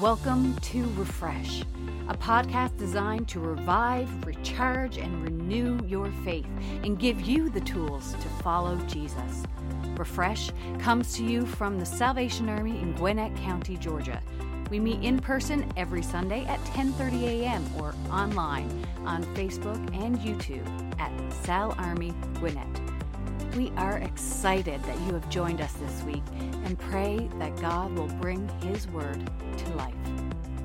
Welcome to Refresh, a podcast designed to revive, recharge, and renew your faith and give you the tools to follow Jesus. Refresh comes to you from the Salvation Army in Gwinnett County, Georgia. We meet in person every Sunday at 10:30 a.m. or online on Facebook and YouTube at Sal Army Gwinnett. We are excited that you have joined us this week and pray that God will bring His word to life.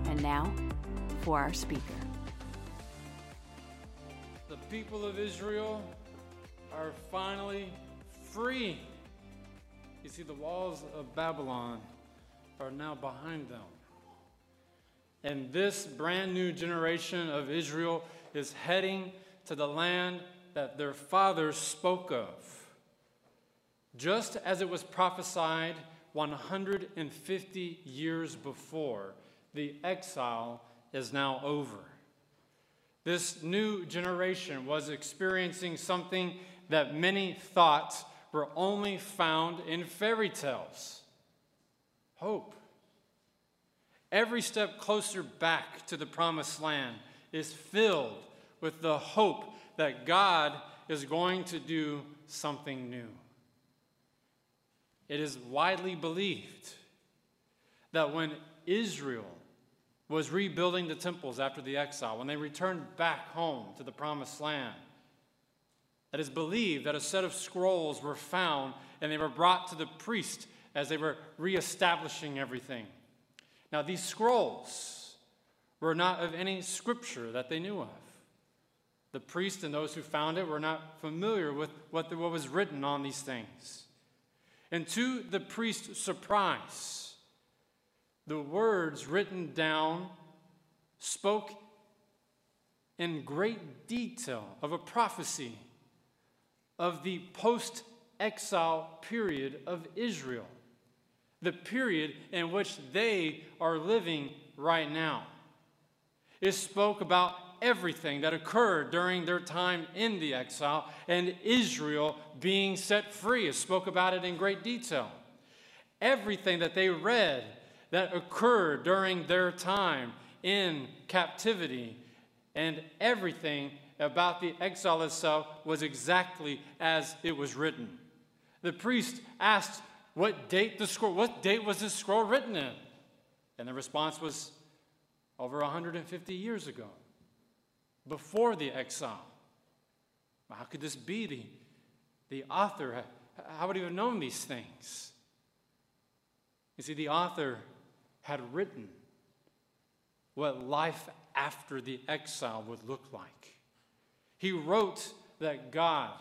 And now for our speaker. The people of Israel are finally free. You see, the walls of Babylon are now behind them. And this brand new generation of Israel is heading to the land that their fathers spoke of. Just as it was prophesied 150 years before, the exile is now over. This new generation was experiencing something that many thought were only found in fairy tales hope. Every step closer back to the promised land is filled with the hope that God is going to do something new. It is widely believed that when Israel was rebuilding the temples after the exile, when they returned back home to the promised land, it is believed that a set of scrolls were found and they were brought to the priest as they were reestablishing everything. Now, these scrolls were not of any scripture that they knew of. The priest and those who found it were not familiar with what, was written on these things. And to the priest's surprise, the words written down spoke in great detail of a prophecy of the post exile period of Israel, the period in which they are living right now. It spoke about everything that occurred during their time in the exile and Israel being set free. It spoke about it in great detail. Everything that they read that occurred during their time in captivity and everything about the exile itself was exactly as it was written. The priest asked what date the scroll, what date was this scroll written in? And the response was over 150 years ago before the exile. How could this be? The, the author, how would he have known these things? You see, the author had written what life after the exile would look like. He wrote that God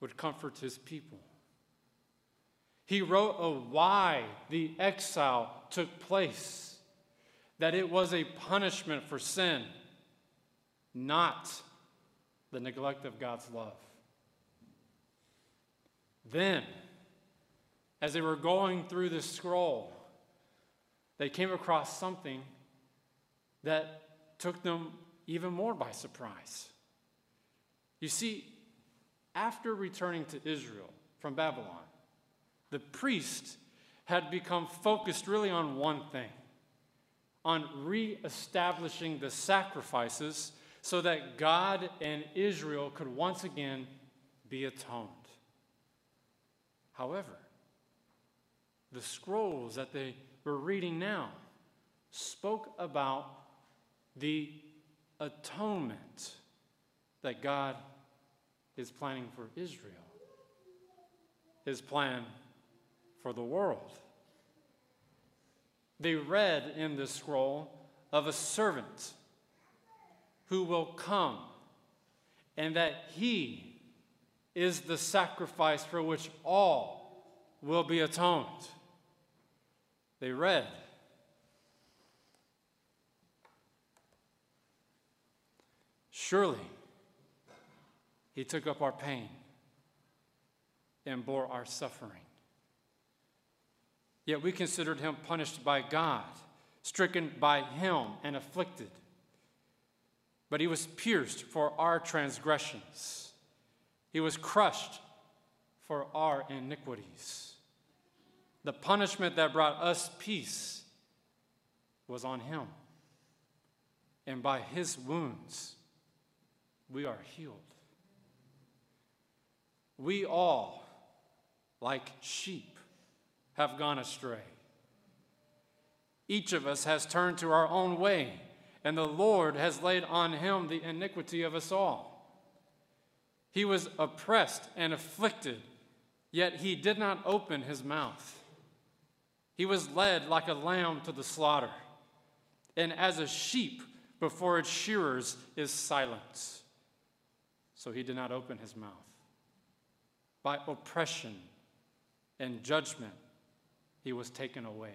would comfort his people. He wrote of why the exile took place, that it was a punishment for sin not the neglect of God's love. Then, as they were going through this scroll, they came across something that took them even more by surprise. You see, after returning to Israel from Babylon, the priest had become focused really on one thing on reestablishing the sacrifices so that God and Israel could once again be atoned. However, the scrolls that they were reading now spoke about the atonement that God is planning for Israel, his plan for the world. They read in this scroll of a servant who will come, and that he is the sacrifice for which all will be atoned. They read, Surely he took up our pain and bore our suffering. Yet we considered him punished by God, stricken by him, and afflicted but he was pierced for our transgressions, he was crushed for our iniquities. The punishment that brought us peace was on him. And by his wounds, we are healed. We all, like sheep, have gone astray. Each of us has turned to our own way, and the Lord has laid on him the iniquity of us all. He was oppressed and afflicted, yet he did not open his mouth. He was led like a lamb to the slaughter, and as a sheep before its shearers is silent. So he did not open his mouth. By oppression and judgment, he was taken away.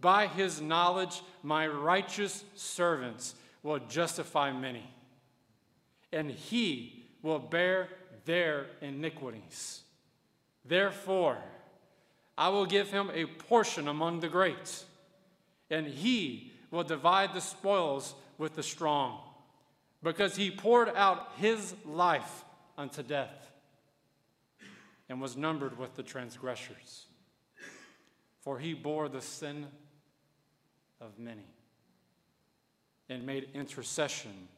By his knowledge, my righteous servants will justify many and he will bear their iniquities. Therefore, I will give him a portion among the great, and he will divide the spoils with the strong, because he poured out his life unto death and was numbered with the transgressors. For he bore the sin of many and made intercession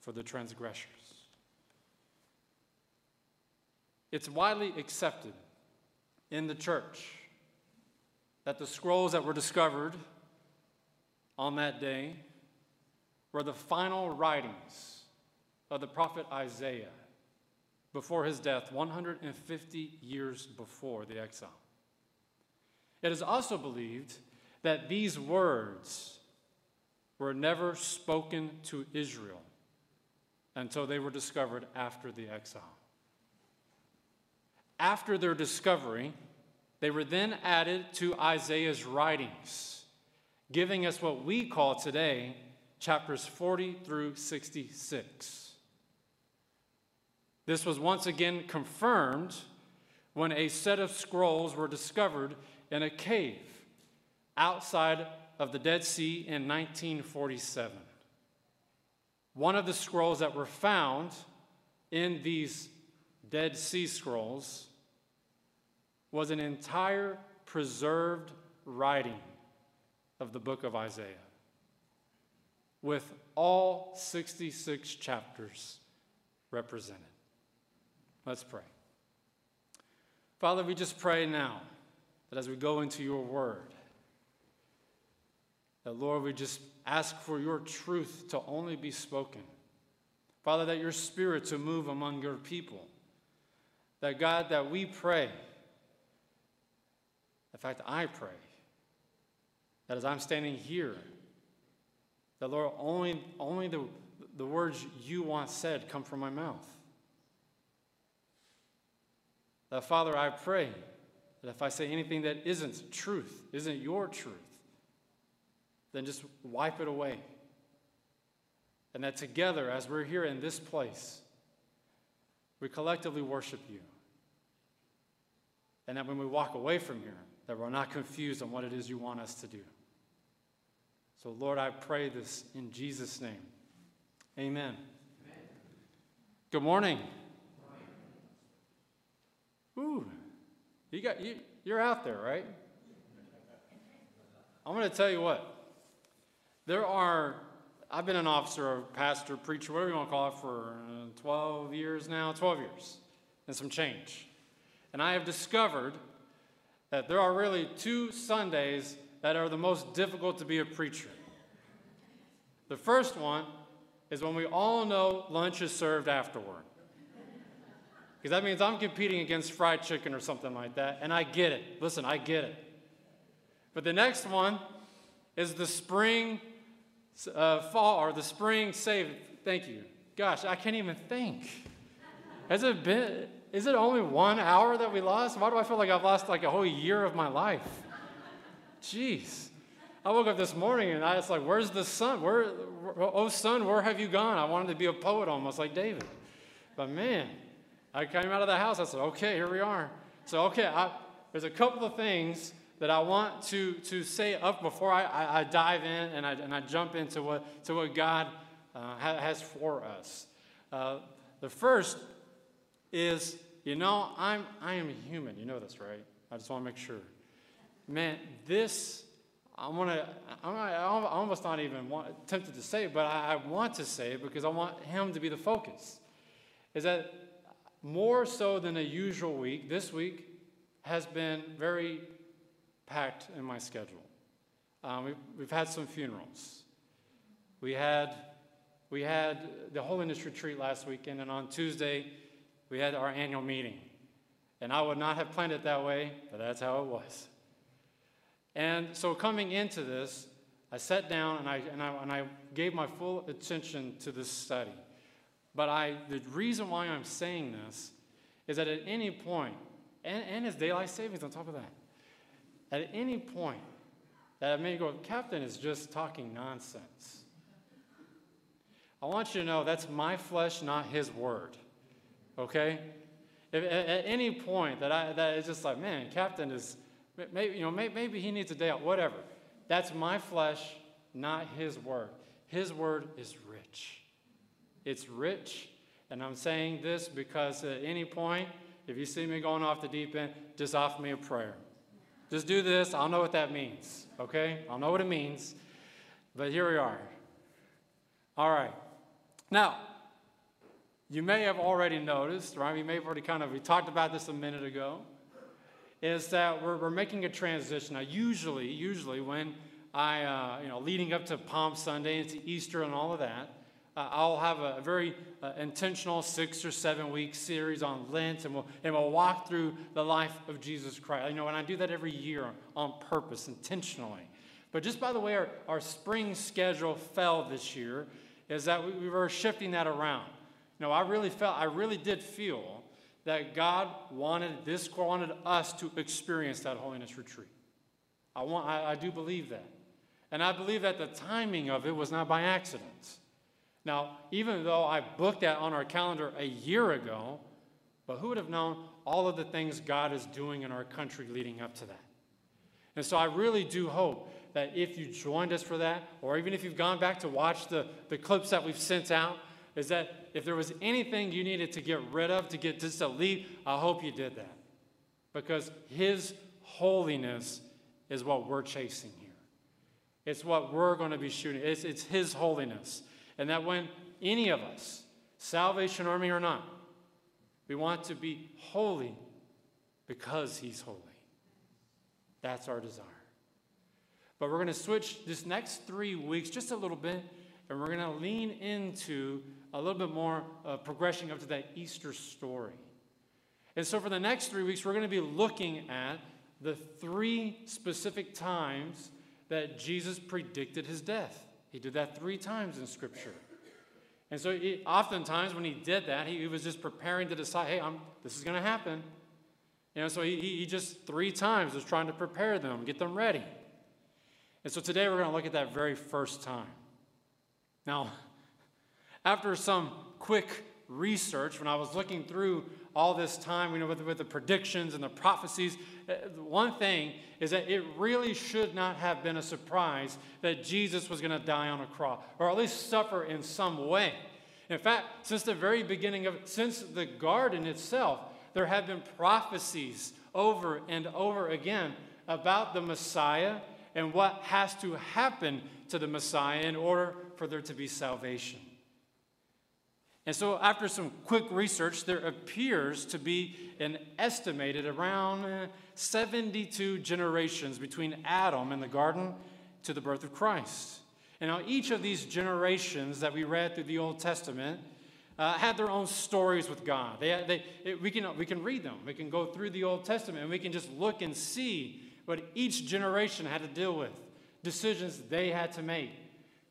for the transgressors. It's widely accepted in the church that the scrolls that were discovered on that day were the final writings of the prophet Isaiah before his death, 150 years before the exile. It is also believed that these words were never spoken to Israel until they were discovered after the exile. After their discovery, they were then added to Isaiah's writings, giving us what we call today chapters 40 through 66. This was once again confirmed when a set of scrolls were discovered in a cave outside of the Dead Sea in 1947. One of the scrolls that were found in these Dead Sea Scrolls was an entire preserved writing of the book of Isaiah with all 66 chapters represented. Let's pray. Father, we just pray now that as we go into your word, that Lord, we just ask for your truth to only be spoken. Father, that your spirit to move among your people. That God, that we pray, in fact, I pray, that as I'm standing here, that Lord, only, only the, the words you want said come from my mouth. That Father, I pray that if I say anything that isn't truth, isn't your truth, then just wipe it away. And that together, as we're here in this place, we collectively worship you. And that when we walk away from here, that we're not confused on what it is you want us to do. So, Lord, I pray this in Jesus' name. Amen. Amen. Good morning. Ooh, you got you, you're out there, right? I'm going to tell you what. There are, I've been an officer, pastor, preacher, whatever you want to call it, for uh, 12 years now, 12 years, and some change. And I have discovered that there are really two Sundays that are the most difficult to be a preacher. The first one is when we all know lunch is served afterward. Because that means I'm competing against fried chicken or something like that, and I get it. Listen, I get it. But the next one is the spring uh, fall or the spring save. Thank you. Gosh, I can't even think. Has it been? Is it only one hour that we lost? Why do I feel like I've lost like a whole year of my life? Jeez. I woke up this morning and I was like, "Where's the sun? Where, oh sun, where have you gone?" I wanted to be a poet almost like David, but man, I came out of the house. I said, "Okay, here we are." So okay, I, there's a couple of things that I want to, to say up before I, I, I dive in and I, and I jump into what, to what God uh, has for us. Uh, the first is, you know, I'm, I am human. You know this, right? I just want to make sure. Man, this, I want to, I'm, I'm almost not even want, tempted to say it, but I, I want to say it because I want Him to be the focus. Is that more so than a usual week, this week has been very packed in my schedule. Um, we've, we've had some funerals. We had, we had the Holiness Retreat last weekend, and on Tuesday, we had our annual meeting. And I would not have planned it that way, but that's how it was. And so coming into this, I sat down and I, and I, and I gave my full attention to this study. But I, the reason why I'm saying this is that at any point, and, and it's daylight savings on top of that, at any point that I may go, Captain is just talking nonsense. I want you to know that's my flesh, not his word. Okay? If, at, at, any point that I that is just like, man, Captain is maybe you know maybe, maybe he needs a day out, whatever. That's my flesh, not his word. His word is rich. It's rich, and I'm saying this because at any point, if you see me going off the deep end, just offer me a prayer. Just do this. I'll know what that means. Okay? I'll know what it means. But here we are. All right. Now, you may have already noticed, right? You may have already kind of, we talked about this a minute ago, is that we're, we're making a transition. Now, usually, usually when I, uh, you know, leading up to Palm Sunday and to Easter and all of that, uh, I'll have a, very uh, intentional six or seven week series on Lent, and we'll, and we'll walk through the life of Jesus Christ. You know, and I do that every year on purpose, intentionally. But just by the way our, our spring schedule fell this year, is that we, we were shifting that around. You know, I really felt, I really did feel that God wanted this, wanted us to experience that holiness retreat. I, want, I, I do believe that. And I believe that the timing of it was not by accident. Now, even though I booked that on our calendar a year ago, but who would have known all of the things God is doing in our country leading up to that? And so I really do hope that if you joined us for that, or even if you've gone back to watch the, the clips that we've sent out, is that if there was anything you needed to get rid of, to get just to leave, I hope you did that. Because His holiness is what we're chasing here. It's what we're going to be shooting. It's, it's His holiness. And that when any of us, Salvation Army or not, we want to be holy because He's holy. That's our desire. But we're going to switch this next three weeks just a little bit, and we're going to lean into a little bit more uh, progression up to that Easter story. And so, for the next three weeks, we're going to be looking at the three specific times that Jesus predicted his death. He did that three times in Scripture. And so, he, oftentimes, when he did that, he, he, was just preparing to decide, hey, I'm, this is going to happen. You know, so he, he just three times was trying to prepare them, get them ready. And so today we're going to look at that very first time. Now, after some quick research, when I was looking through all this time, you know, with, with the predictions and the prophecies, uh, one thing is that it really should not have been a surprise that Jesus was going to die on a cross, or at least suffer in some way. In fact, since the very beginning of, since the garden itself, there have been prophecies over and over again about the Messiah and what has to happen to the Messiah in order for there to be salvation. And so, after some quick research, there appears to be an estimated around uh, 72 generations between Adam in the garden to the birth of Christ. And now, each of these generations that we read through the Old Testament uh, had their own stories with God. They, they, it, we, can, we can read them, we can go through the Old Testament, and we can just look and see what each generation had to deal with, decisions they had to make,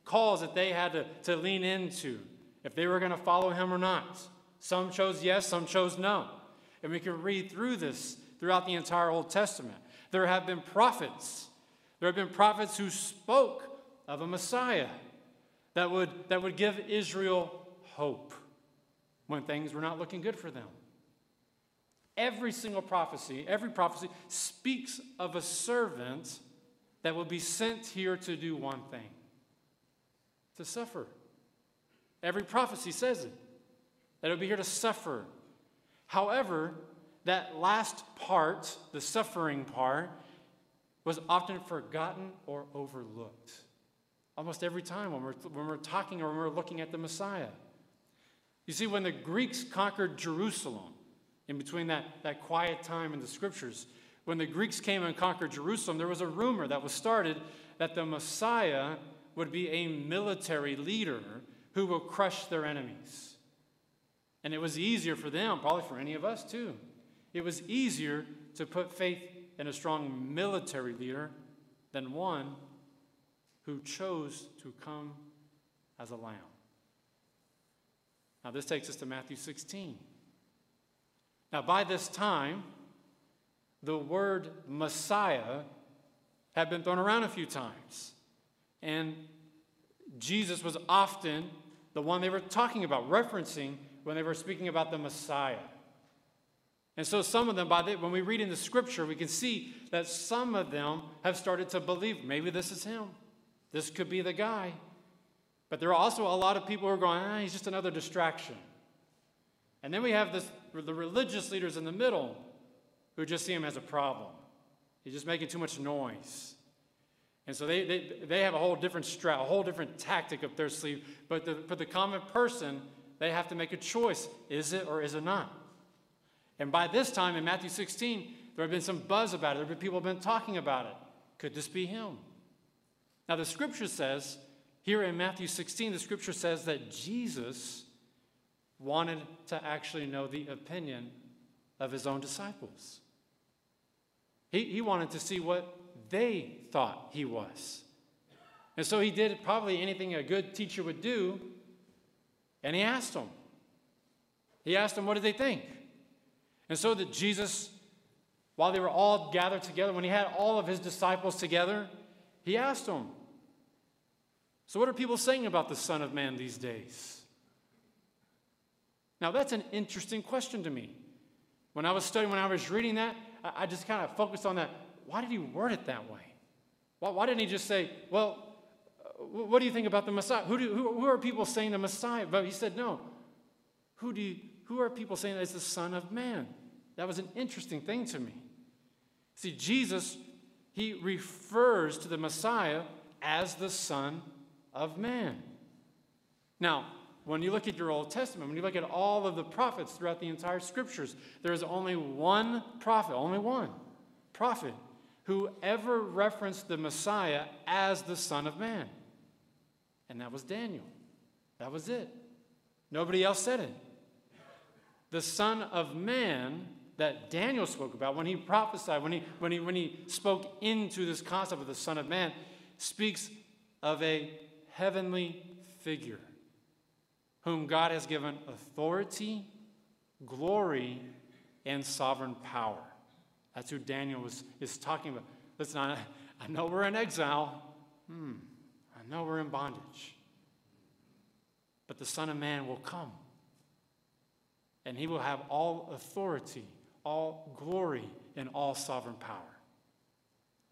calls that they had to, to lean into if they were going to follow him or not. Some chose yes, some chose no. And we can read through this throughout the entire Old Testament. There have been prophets. There have been prophets who spoke of a Messiah that would, that would give Israel hope when things were not looking good for them. Every single prophecy, every prophecy speaks of a servant that will be sent here to do one thing to suffer. Every prophecy says it, that it'll be here to suffer. However, that last part, the suffering part, was often forgotten or overlooked. Almost every time when we're, when we're talking or when we're looking at the Messiah. You see, when the Greeks conquered Jerusalem, in between that, that quiet time in the scriptures, when the Greeks came and conquered Jerusalem, there was a rumor that was started that the Messiah would be a military leader who will crush their enemies. And it was easier for them, probably for any of us too. It was easier to put faith in a strong military leader than one who chose to come as a lamb. Now, this takes us to Matthew 16. Now, by this time, the word Messiah had been thrown around a few times. And Jesus was often the one they were talking about, referencing when they were speaking about the Messiah. And so, some of them, by the, when we read in the scripture, we can see that some of them have started to believe maybe this is him. This could be the guy. But there are also a lot of people who are going, ah, he's just another distraction. And then we have this, the religious leaders in the middle who just see him as a problem. He's just making too much noise. And so they, they, they have a whole different strat, a whole different tactic up their sleeve. But the, for the common person, they have to make a choice. Is it or is it not? And by this time in Matthew 16, there have been some buzz about it. There have been people have been talking about it. Could this be him? Now the scripture says, here in Matthew 16, the scripture says that Jesus wanted to actually know the opinion of his own disciples. He, he wanted to see what they thought he was. And so he did probably anything a good teacher would do, and he asked them. He asked them, what did they think? And so that Jesus, while they were all gathered together, when he had all of his disciples together, he asked them, So what are people saying about the Son of Man these days? Now, that's an interesting question to me. When I was studying, when I was reading that, I just kind of focused on that. Why did he word it that way? Why, why didn't he just say, well, uh, what do you think about the Messiah? Who, do, who, who are people saying the Messiah? But he said, no. Who, do you, who are people saying is the Son of Man? That was an interesting thing to me. See, Jesus, he refers to the Messiah as the Son of Man. Now, when you look at your Old Testament, when you look at all of the prophets throughout the entire scriptures, there is only one prophet, only one prophet, who ever referenced the Messiah as the Son of Man. And that was Daniel. That was it. Nobody else said it. The Son of Man that Daniel spoke about when he prophesied, when he, when he, when he spoke into this concept of the Son of Man, speaks of a heavenly figure whom God has given authority, glory, and sovereign power. That's who Daniel was, is talking about. Listen, I, I know we're in exile. Hmm, I know we're in bondage. But the Son of Man will come. And he will have all authority, all glory, and all sovereign power.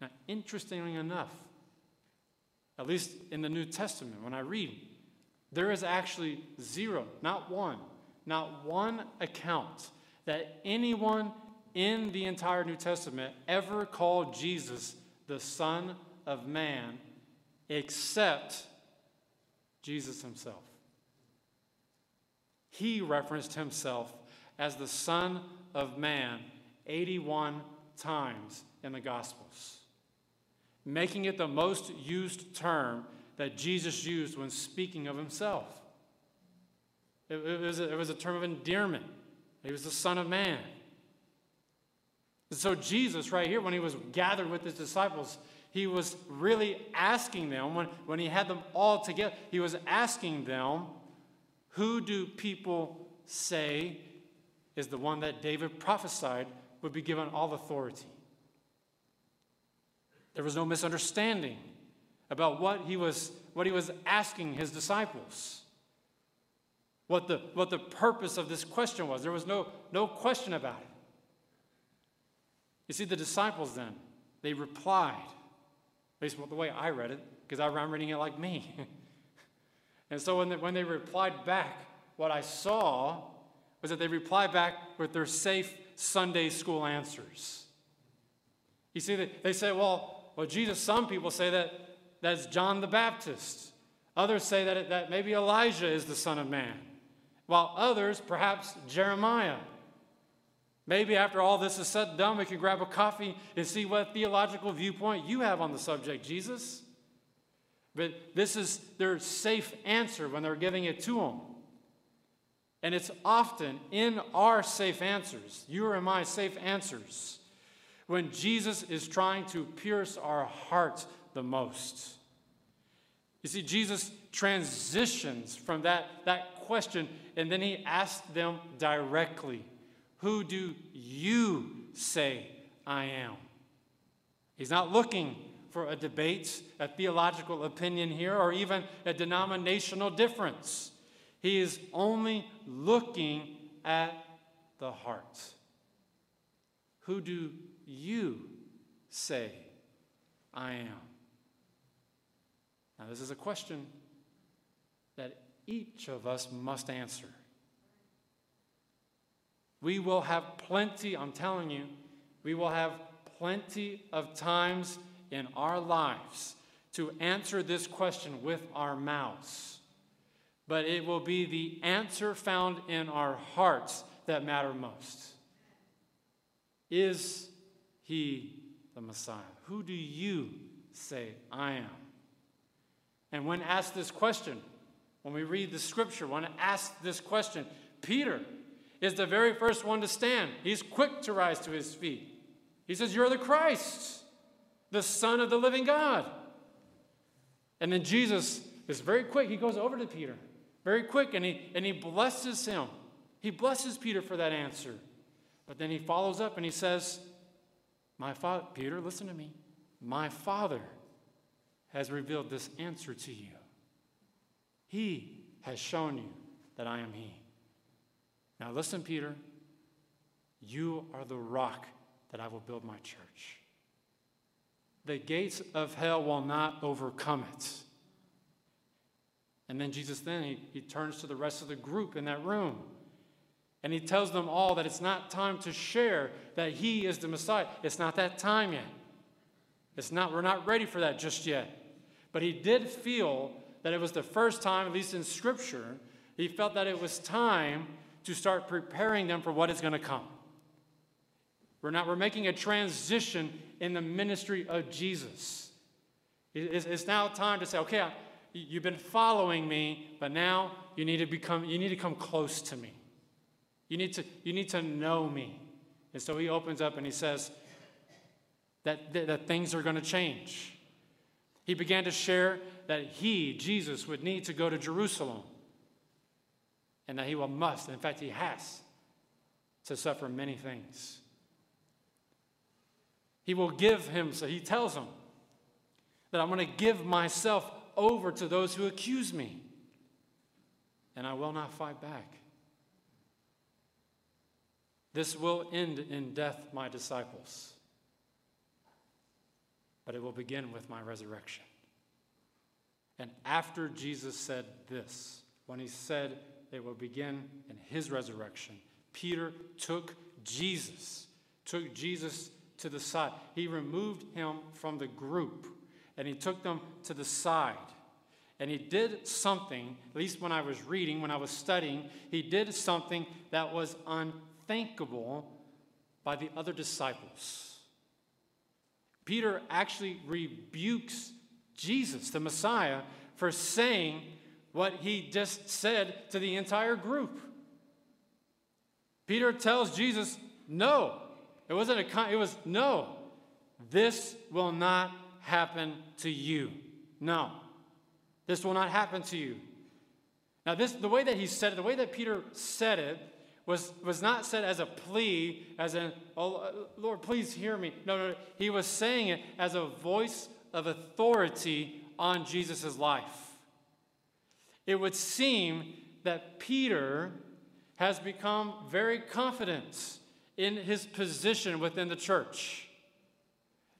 Now, interestingly enough, at least in the New Testament, when I read there is actually zero, not one, not one account that anyone in the entire New Testament ever called Jesus the Son of Man except Jesus himself. he referenced himself as the Son of Man 81 times in the Gospels, making it the most used term that Jesus used when speaking of himself. It, was, a, it was a term of endearment. He was the Son of Man. So, Jesus, right here, when he was gathered with his disciples, he was really asking them, when, when he had them all together, he was asking them, Who do people say is the one that David prophesied would be given all authority? There was no misunderstanding about what he was, what he was asking his disciples. What the, what the purpose of this question was. There was no, no question about it. You see, the disciples then, they replied, at least the way I read it, because I'm reading it like me. and so when they, when they replied back, what I saw was that they replied back with their safe Sunday school answers. You see, they, they say, well, well, Jesus, some people say that that's John the Baptist. Others say that, that maybe Elijah is the Son of Man, while others, perhaps Jeremiah. Maybe after all this is said and done, we can grab a coffee and see what theological viewpoint you have on the subject, Jesus. But this is their safe answer when they're giving it to him. And it's often in our safe answers, your and my safe answers, when Jesus is trying to pierce our hearts the most. You see, Jesus transitions from that, that question and then he asks them directly who do you say I am? He's not looking for a debate, a theological opinion here, or even a denominational difference. He is only looking at the heart. Who do you say I am? Now, this is a question that each of us must answer. We will have plenty, I'm telling you, we will have plenty of times in our lives to answer this question with our mouths. But it will be the answer found in our hearts that matter most. Is he the Messiah? Who do you say I am? And when asked this question, when we read the scripture, when asked this question, Peter, is the very first one to stand. He's quick to rise to his feet. He says, You're the Christ, the Son of the living God. And then Jesus is very quick. He goes over to Peter, very quick, and he, and he blesses him. He blesses Peter for that answer. But then he follows up and he says, My father, Peter, listen to me. My father has revealed this answer to you. He has shown you that I am he. Now, listen, Peter, you are the rock that I will build my church. The gates of hell will not overcome it. And then Jesus then he, he turns to the rest of the group in that room. And he tells them all that it's not time to share that he is the Messiah. It's not that time yet. It's not, we're not ready for that just yet. But he did feel that it was the first time, at least in Scripture, he felt that it was time to start preparing them for what is going to come. We're not, we're making a transition in the ministry of Jesus. It's, it's now time to say, okay, I, you've been following me, but now you need to become, you need to come close to me. You need to, you need to know me. And so he opens up and he says that, that, that things are going to change. He began to share that he, Jesus, would need to go to Jerusalem and that he will must, in fact, he has to suffer many things. He will give him, so he tells him that I'm going to give myself over to those who accuse me, and I will not fight back. This will end in death, my disciples, but it will begin with my resurrection. And after Jesus said this, when he said, it will begin in his resurrection. Peter took Jesus, took Jesus to the side. He removed him from the group and he took them to the side. And he did something, at least when I was reading, when I was studying, he did something that was unthinkable by the other disciples. Peter actually rebukes Jesus, the Messiah, for saying what he just said to the entire group. Peter tells Jesus, No. It wasn't a con- it was no. This will not happen to you. No. This will not happen to you. Now, this the way that he said it, the way that Peter said it was, was not said as a plea, as in, oh, Lord, please hear me. No, no, no. He was saying it as a voice of authority on Jesus' life. It would seem that Peter has become very confident in his position within the church.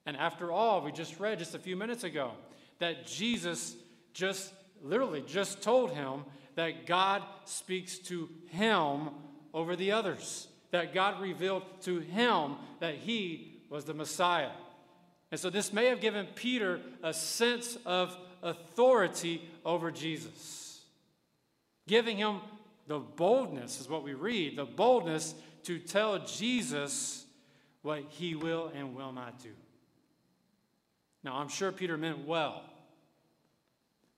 And after all, we just read just a few minutes ago that Jesus just literally just told him that God speaks to him over the others, that God revealed to him that he was the Messiah. And so this may have given Peter a sense of authority over Jesus, giving him the boldness, is what we read, the boldness to tell Jesus what he will and will not do. Now, I'm sure Peter meant well,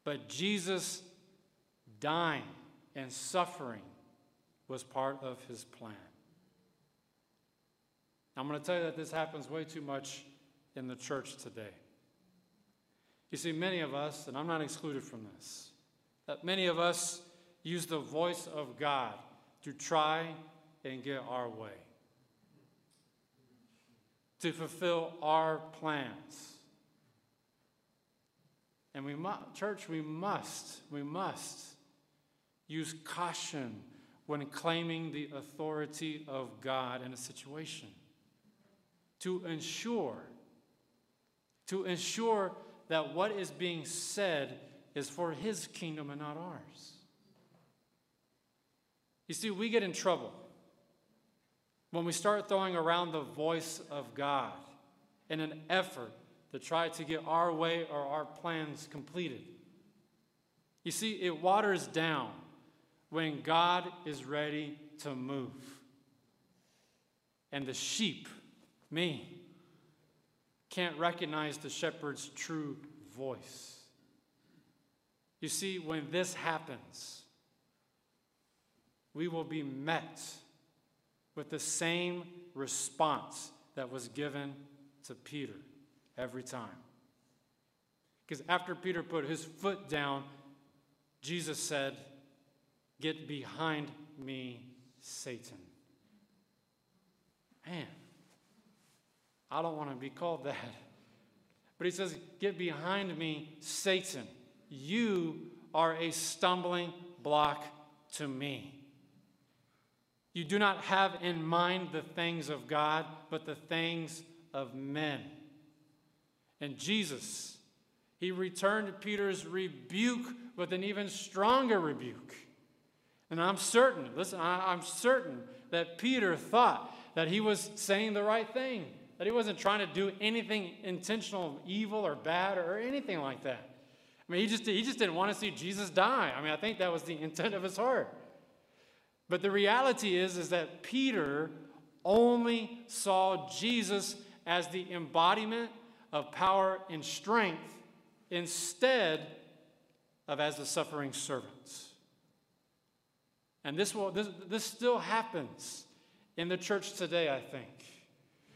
but Jesus dying and suffering was part of his plan. I'm going to tell you that this happens way too much in the church today. You see, many of us, and I'm not excluded from this, that many of us use the voice of God to try and get our way, to fulfill our plans. And we must, church, we must, we must use caution when claiming the authority of God in a situation to ensure to ensure that what is being said is for his kingdom and not ours. You see, we get in trouble when we start throwing around the voice of God in an effort to try to get our way or our plans completed. You see, it waters down when God is ready to move. And the sheep, me, can't recognize the shepherd's true voice. You see, when this happens, we will be met with the same response that was given to Peter every time. Because after Peter put his foot down, Jesus said, Get behind me, Satan. Man, I don't want to be called that. But he says, Get behind me, Satan. You are a stumbling block to me. You do not have in mind the things of God, but the things of men. And Jesus, he returned Peter's rebuke with an even stronger rebuke. And I'm certain, listen, I'm certain that Peter thought that he was saying the right thing that he wasn't trying to do anything intentional, evil or bad or anything like that. I mean, he just, he just didn't want to see Jesus die. I mean, I think that was the intent of his heart. But the reality is, is that Peter only saw Jesus as the embodiment of power and strength instead of as the suffering servant. And this, will, this, this still happens in the church today, I think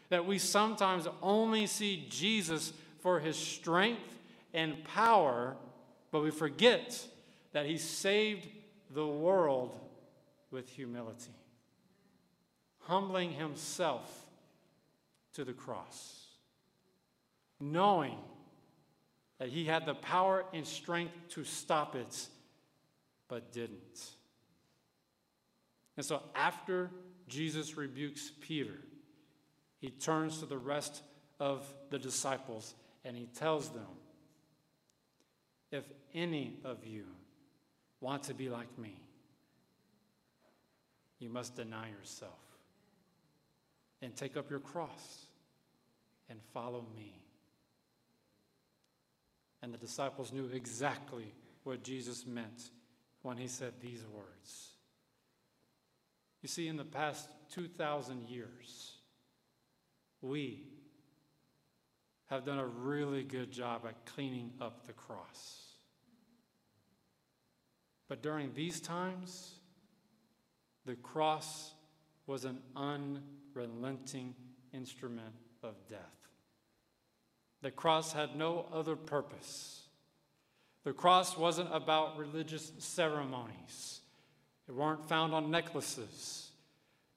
that we sometimes only see Jesus for his strength and power, but we forget that he saved the world with humility, humbling himself to the cross, knowing that he had the power and strength to stop it, but didn't. And so after Jesus rebukes Peter, he turns to the rest of the disciples and he tells them, If any of you want to be like me, you must deny yourself and take up your cross and follow me. And the disciples knew exactly what Jesus meant when he said these words. You see, in the past 2,000 years, we have done a really good job at cleaning up the cross. But during these times, the cross was an unrelenting instrument of death. The cross had no other purpose. The cross wasn't about religious ceremonies. It weren't found on necklaces.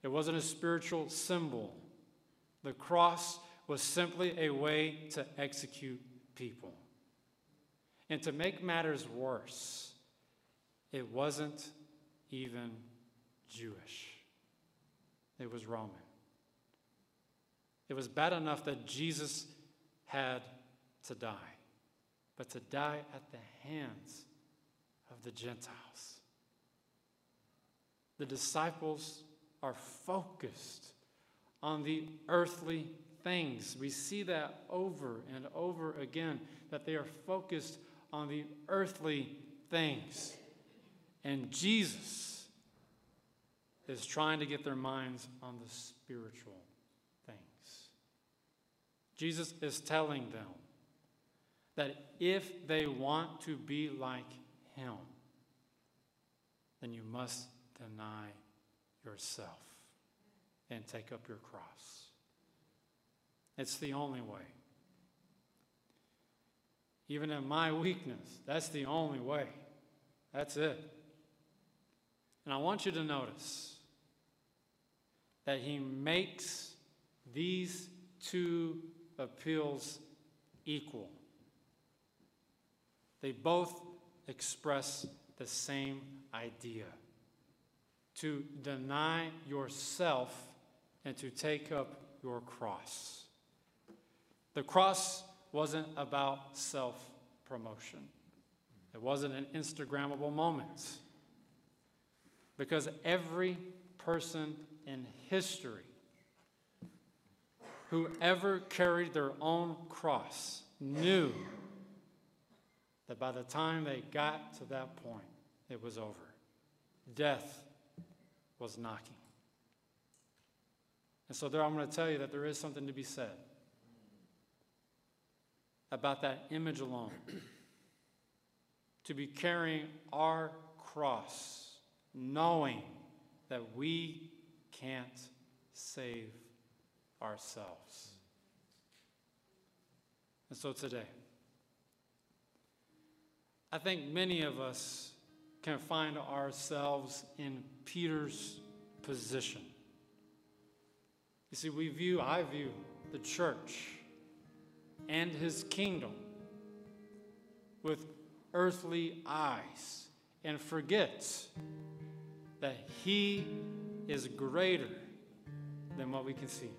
It wasn't a spiritual symbol. The cross was simply a way to execute people. And to make matters worse, it wasn't even Jewish, it was Roman. It was bad enough that Jesus had to die, but to die at the hands of the Gentiles. The disciples are focused on the earthly things. We see that over and over again, that they are focused on the earthly things. And Jesus is trying to get their minds on the spiritual things. Jesus is telling them that if they want to be like Him, then you must deny yourself and take up your cross. It's the only way. Even in my weakness, that's the only way. That's it. And I want you to notice that he makes these two appeals equal. They both express the same idea to deny yourself and to take up your cross. The cross wasn't about self promotion, it wasn't an Instagrammable moment because every person in history who ever carried their own cross knew that by the time they got to that point, it was over. Death was knocking. And so, there, I'm going to tell you that there is something to be said about that image alone. to be carrying our cross knowing that we can't save ourselves. And so today, I think many of us can find ourselves in Peter's position. You see, we view, I view the church and his kingdom with earthly eyes and forgets that He is greater than what we can see.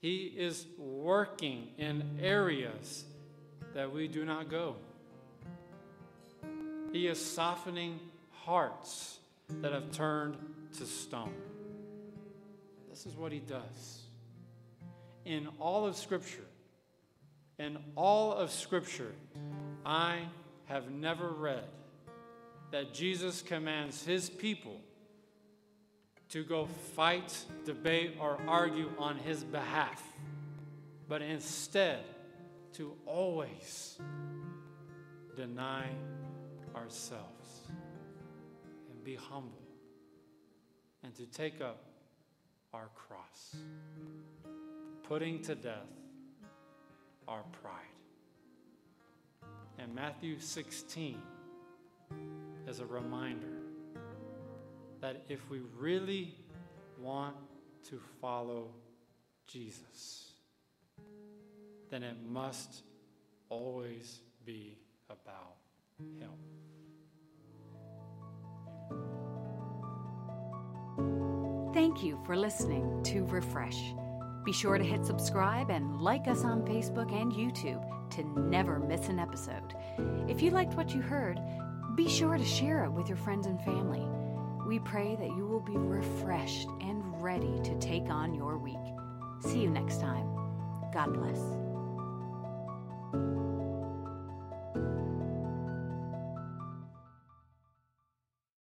He is working in areas that we do not go. He is softening hearts that have turned to stone. This is what He does. In all of Scripture, in all of Scripture, I have never read that Jesus commands his people to go fight, debate, or argue on his behalf, but instead to always deny ourselves and be humble and to take up our cross, putting to death our pride. And Matthew 16 as a reminder that if we really want to follow Jesus, then it must always be about Him. Thank you for listening to Refresh. Be sure to hit subscribe and like us on Facebook and YouTube to never miss an episode. If you liked what you heard, be sure to share it with your friends and family. We pray that you will be refreshed and ready to take on your week. See you next time. God bless.